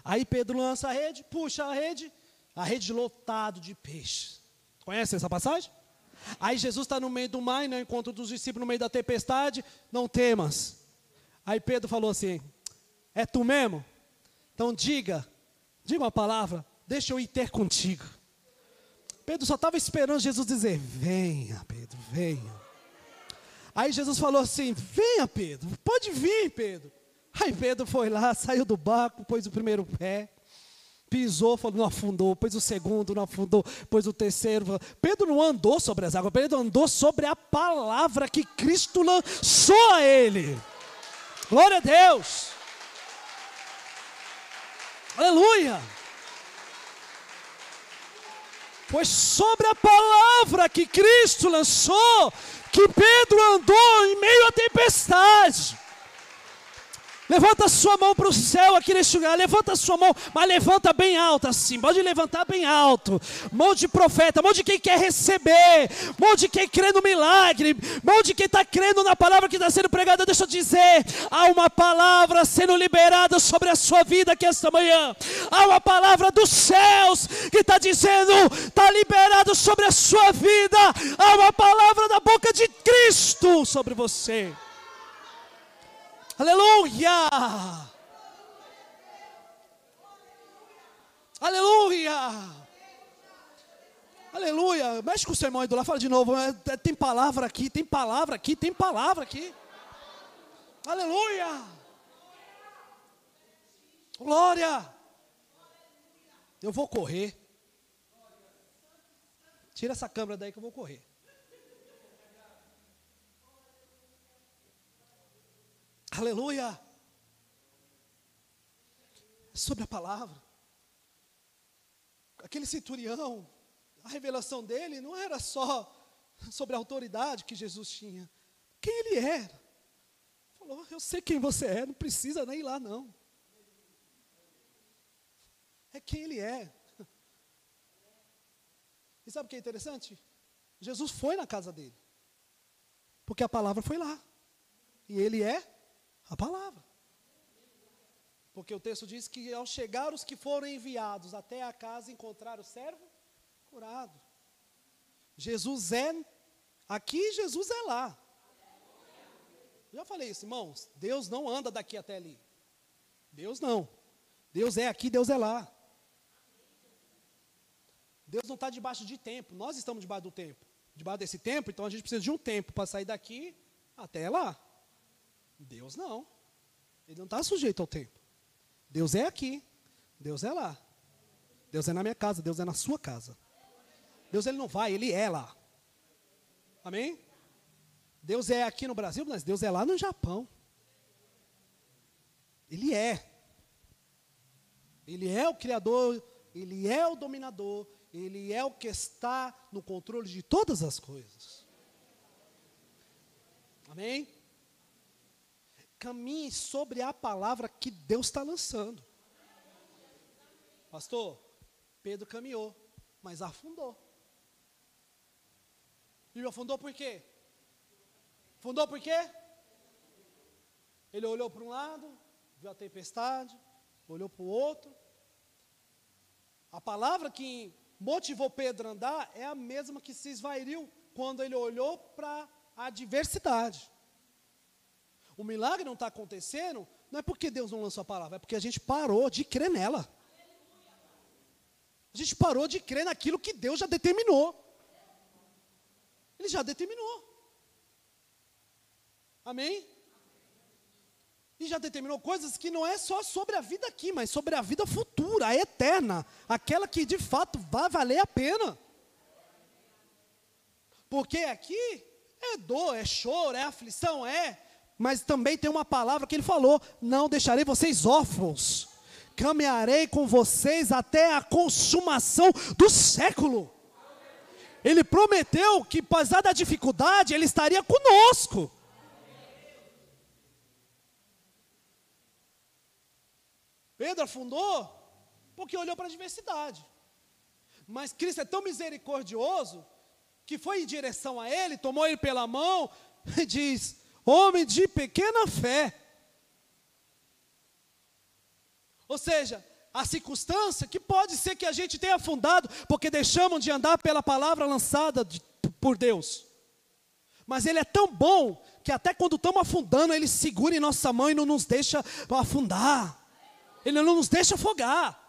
Aí Pedro lança a rede, puxa a rede, a rede lotado de peixes. Conhece essa passagem? Aí Jesus está no meio do mar, e no encontro dos discípulos no meio da tempestade, não temas. Aí Pedro falou assim: É tu mesmo? Então diga, diga uma palavra, deixa eu ir ter contigo. Pedro só estava esperando Jesus dizer: Venha, Pedro, venha. Aí Jesus falou assim: Venha, Pedro, pode vir, Pedro. Aí Pedro foi lá, saiu do barco, pôs o primeiro pé, pisou, falou, não afundou, pôs o segundo, não afundou, pôs o terceiro. Pedro não andou sobre as águas, Pedro andou sobre a palavra que Cristo lançou a ele. Glória a Deus. Aleluia. Foi sobre a palavra que Cristo lançou que Pedro andou em meio à tempestade. Levanta a sua mão para o céu aqui neste lugar. Levanta a sua mão, mas levanta bem alto assim. Pode levantar bem alto. Mão de profeta, mão de quem quer receber, mão de quem crê no milagre, mão de quem está crendo na palavra que está sendo pregada. Deixa eu dizer: há uma palavra sendo liberada sobre a sua vida aqui esta manhã. Há uma palavra dos céus que está dizendo: está liberado sobre a sua vida. Há uma palavra da boca de Cristo sobre você. Aleluia! Aleluia! Aleluia! Mexe com o seu irmão aí do lado, fala de novo. É, é, tem palavra aqui, tem palavra aqui, tem palavra aqui. Aleluia! Glória! Eu vou correr. Tira essa câmera daí que eu vou correr. Aleluia. Sobre a palavra. Aquele centurião, a revelação dele não era só sobre a autoridade que Jesus tinha, quem ele era. Falou, eu sei quem você é, não precisa nem ir lá não. É quem ele é. E sabe o que é interessante? Jesus foi na casa dele. Porque a palavra foi lá. E ele é a palavra. Porque o texto diz que ao chegar os que foram enviados até a casa, encontraram o servo curado. Jesus é aqui, Jesus é lá. Já falei isso, irmãos. Deus não anda daqui até ali. Deus não. Deus é aqui, Deus é lá. Deus não está debaixo de tempo. Nós estamos debaixo do tempo. Debaixo desse tempo, então a gente precisa de um tempo para sair daqui até lá. Deus não. Ele não está sujeito ao tempo. Deus é aqui, Deus é lá. Deus é na minha casa, Deus é na sua casa. Deus ele não vai, ele é lá. Amém? Deus é aqui no Brasil, mas Deus é lá no Japão. Ele é. Ele é o Criador, Ele é o dominador, Ele é o que está no controle de todas as coisas. Amém? Caminhe sobre a palavra que Deus está lançando. Pastor, Pedro caminhou, mas afundou. E afundou por quê? Afundou por quê? Ele olhou para um lado, viu a tempestade, olhou para o outro. A palavra que motivou Pedro a andar é a mesma que se esvairiu quando ele olhou para a adversidade. O milagre não está acontecendo, não é porque Deus não lançou a palavra, é porque a gente parou de crer nela. A gente parou de crer naquilo que Deus já determinou. Ele já determinou. Amém? E já determinou coisas que não é só sobre a vida aqui, mas sobre a vida futura, a eterna, aquela que de fato vai valer a pena. Porque aqui é dor, é choro, é aflição, é mas também tem uma palavra que ele falou: não deixarei vocês órfãos, caminharei com vocês até a consumação do século. Ele prometeu que, apesar da dificuldade, ele estaria conosco. Pedro afundou porque olhou para a diversidade. Mas Cristo é tão misericordioso que foi em direção a ele, tomou ele pela mão e diz: homem de pequena fé. Ou seja, a circunstância que pode ser que a gente tenha afundado porque deixamos de andar pela palavra lançada de, por Deus. Mas Ele é tão bom que até quando estamos afundando, Ele segura em nossa mão e não nos deixa afundar. Ele não nos deixa afogar.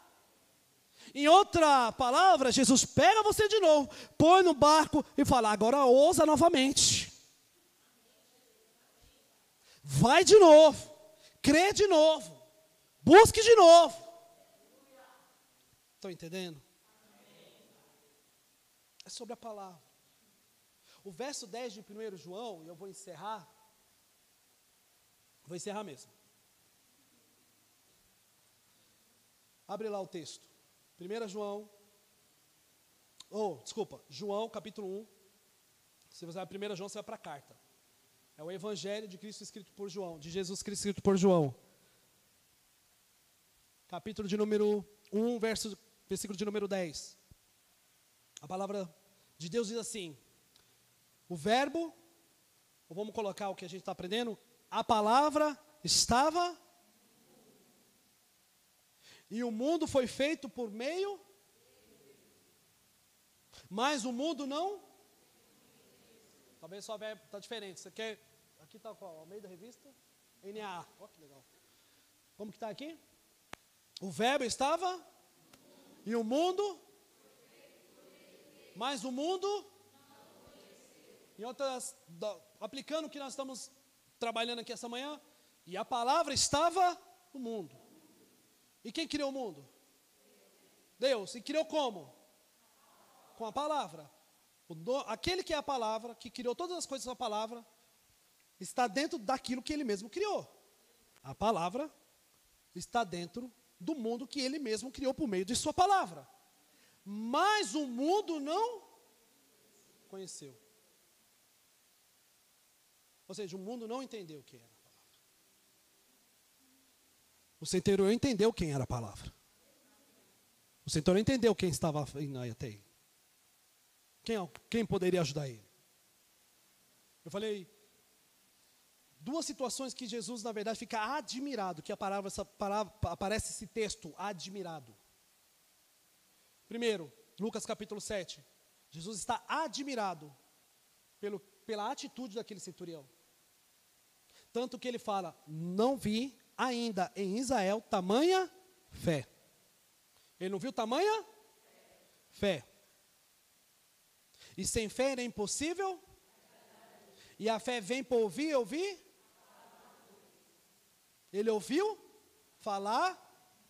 Em outra palavra, Jesus pega você de novo, põe no barco e fala: agora ousa novamente. Vai de novo, crê de novo, busque de novo. Estão entendendo? É sobre a palavra. O verso 10 de 1 João, e eu vou encerrar. Vou encerrar mesmo. Abre lá o texto. 1 João. Oh, desculpa. João, capítulo 1. Se você vai para 1 João, você vai para a carta. É o Evangelho de Cristo escrito por João, de Jesus Cristo escrito por João. Capítulo de número 1, verso, versículo de número 10. A palavra de Deus diz assim: O verbo, ou vamos colocar o que a gente está aprendendo, a palavra estava e o mundo foi feito por meio. Mas o mundo não. Talvez só está diferente. Você quer. Aqui está qual? Ao meio da revista? Que legal. Como que está aqui? O verbo estava. E o mundo. Mas o mundo. Em outras. Aplicando o que nós estamos trabalhando aqui essa manhã. E a palavra estava no mundo. E quem criou o mundo? Deus. E criou como? Com a palavra. Aquele que é a palavra, que criou todas as coisas com a palavra, está dentro daquilo que ele mesmo criou. A palavra está dentro do mundo que ele mesmo criou por meio de sua palavra. Mas o mundo não conheceu. Ou seja, o mundo não entendeu o que era. O centurião entendeu quem era a palavra. O centurião entendeu quem estava até ele. Quem, quem poderia ajudar ele? Eu falei, duas situações que Jesus, na verdade, fica admirado, que a palavra, essa palavra, aparece esse texto, admirado. Primeiro, Lucas capítulo 7. Jesus está admirado pelo, pela atitude daquele centurião. Tanto que ele fala: Não vi ainda em Israel tamanha fé. Ele não viu tamanha fé. E sem fé era impossível. E a fé vem por ouvir, ouvir. Ele ouviu falar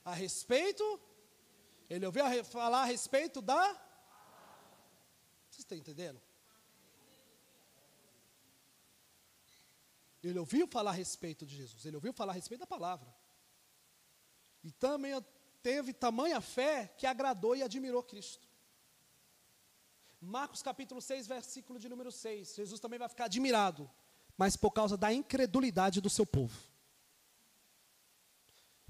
a respeito. Ele ouviu falar a respeito da. Vocês estão entendendo? Ele ouviu falar a respeito de Jesus, ele ouviu falar a respeito da palavra. E também teve tamanha fé que agradou e admirou Cristo. Marcos capítulo 6, versículo de número 6. Jesus também vai ficar admirado, mas por causa da incredulidade do seu povo.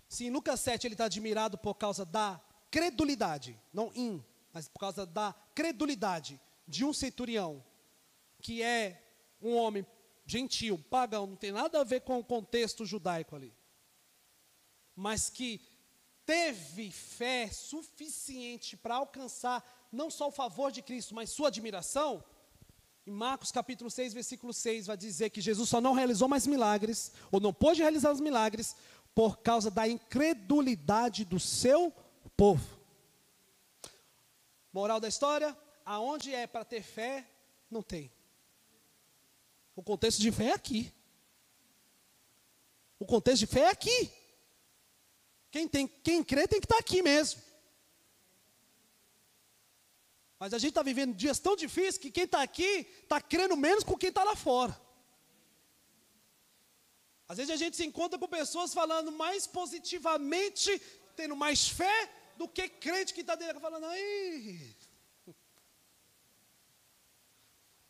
Se em Lucas 7 ele está admirado por causa da credulidade, não in, mas por causa da credulidade de um centurião, que é um homem gentil, pagão, não tem nada a ver com o contexto judaico ali. Mas que teve fé suficiente para alcançar não só o favor de Cristo, mas sua admiração. Em Marcos capítulo 6, versículo 6, vai dizer que Jesus só não realizou mais milagres, ou não pôde realizar os milagres, por causa da incredulidade do seu povo. Moral da história: aonde é para ter fé, não tem. O contexto de fé é aqui. O contexto de fé é aqui. Quem, tem, quem crê tem que estar aqui mesmo. Mas a gente está vivendo dias tão difíceis que quem está aqui está crendo menos com quem está lá fora. Às vezes a gente se encontra com pessoas falando mais positivamente, tendo mais fé, do que crente que está dentro, falando, aí,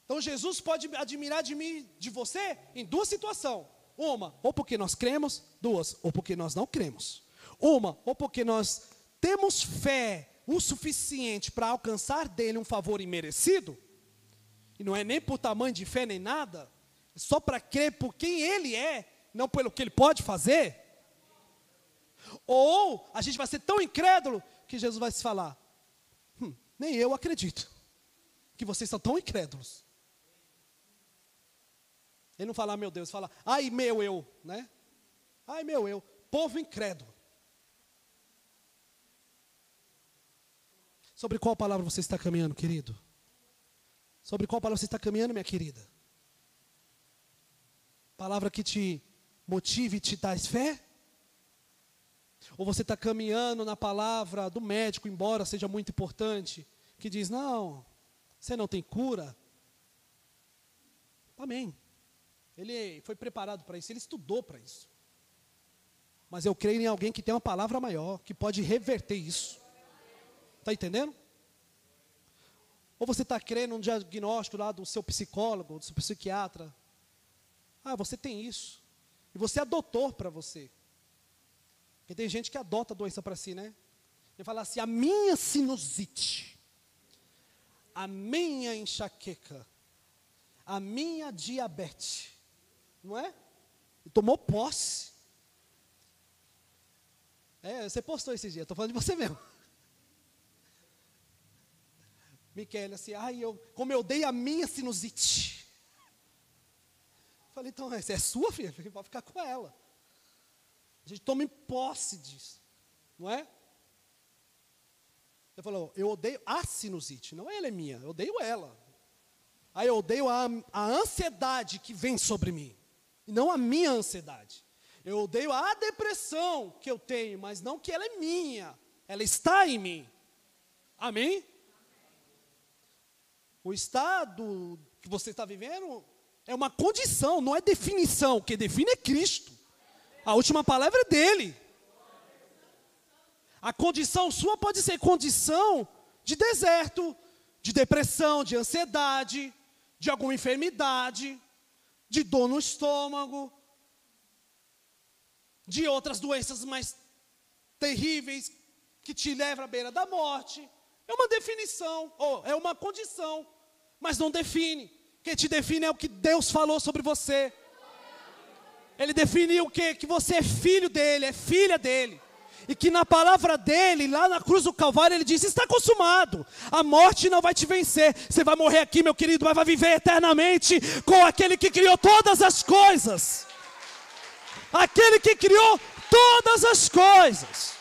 Então Jesus pode admirar de mim, de você, em duas situações. Uma, ou porque nós cremos, duas, ou porque nós não cremos. Uma, ou porque nós temos fé o suficiente para alcançar dele um favor imerecido, e não é nem por tamanho de fé nem nada, é só para crer por quem ele é, não pelo que ele pode fazer. Ou a gente vai ser tão incrédulo que Jesus vai se falar: hum, nem eu acredito que vocês são tão incrédulos. Ele não fala, ah, meu Deus, fala, ai meu eu, né? Ai meu eu, povo incrédulo. Sobre qual palavra você está caminhando, querido? Sobre qual palavra você está caminhando, minha querida? Palavra que te motive te dá fé? Ou você está caminhando na palavra do médico, embora seja muito importante, que diz: não, você não tem cura? Amém. Ele foi preparado para isso, ele estudou para isso. Mas eu creio em alguém que tem uma palavra maior, que pode reverter isso. Está entendendo? Ou você está crendo no diagnóstico lá do seu psicólogo, do seu psiquiatra. Ah, você tem isso. E você adotou para você. Porque tem gente que adota a doença para si, né? Ele fala assim: a minha sinusite, a minha enxaqueca, a minha diabetes, não é? E tomou posse. É, você postou esse dia, estou falando de você mesmo. Miquel, assim, ai, eu, como eu dei a minha sinusite. Falei, então, essa é sua, filha, pode ficar com ela. A gente toma em posse disso, não é? Ele falou, eu odeio a sinusite, não ela é minha, eu odeio ela. Aí eu odeio a, a ansiedade que vem sobre mim, e não a minha ansiedade. Eu odeio a depressão que eu tenho, mas não que ela é minha, ela está em mim. Amém? O estado que você está vivendo é uma condição, não é definição. O que define é Cristo. A última palavra é dele. A condição sua pode ser condição de deserto, de depressão, de ansiedade, de alguma enfermidade, de dor no estômago, de outras doenças mais terríveis que te levam à beira da morte. É uma definição, ou é uma condição mas não define. Quem te define é o que Deus falou sobre você. Ele definiu o que? Que você é filho dele, é filha dele. E que na palavra dele, lá na cruz do Calvário, ele disse: está consumado. A morte não vai te vencer. Você vai morrer aqui, meu querido, mas vai viver eternamente com aquele que criou todas as coisas. Aquele que criou todas as coisas.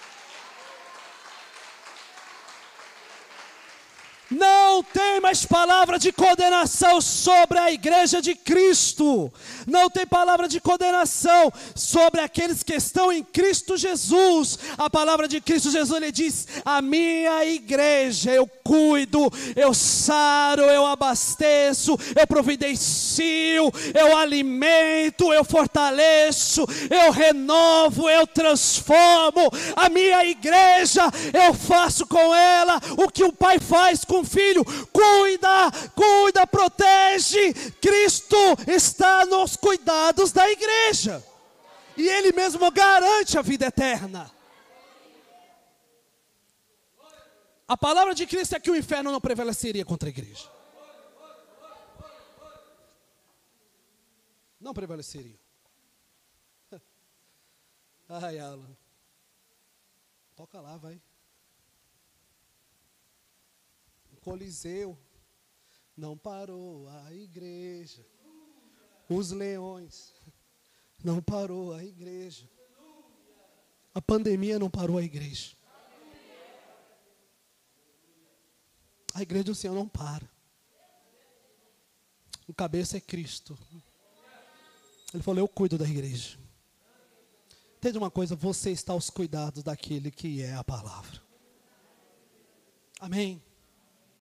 Não tem mais palavra de condenação sobre a igreja de Cristo. Não tem palavra de condenação sobre aqueles que estão em Cristo Jesus. A palavra de Cristo Jesus ele diz: "A minha igreja eu cuido, eu saro, eu abasteço, eu providencio, eu alimento, eu fortaleço, eu renovo, eu transformo. A minha igreja eu faço com ela o que o Pai faz com com filho, cuida, cuida, protege. Cristo está nos cuidados da igreja. E Ele mesmo garante a vida eterna. A palavra de Cristo é que o inferno não prevaleceria contra a igreja. Não prevaleceria. Ai, Alan. Toca lá, vai. Coliseu, não parou a igreja. Os leões, não parou a igreja. A pandemia não parou a igreja. A igreja do Senhor não para. O cabeça é Cristo. Ele falou: Eu cuido da igreja. Entende uma coisa? Você está aos cuidados daquele que é a palavra. Amém.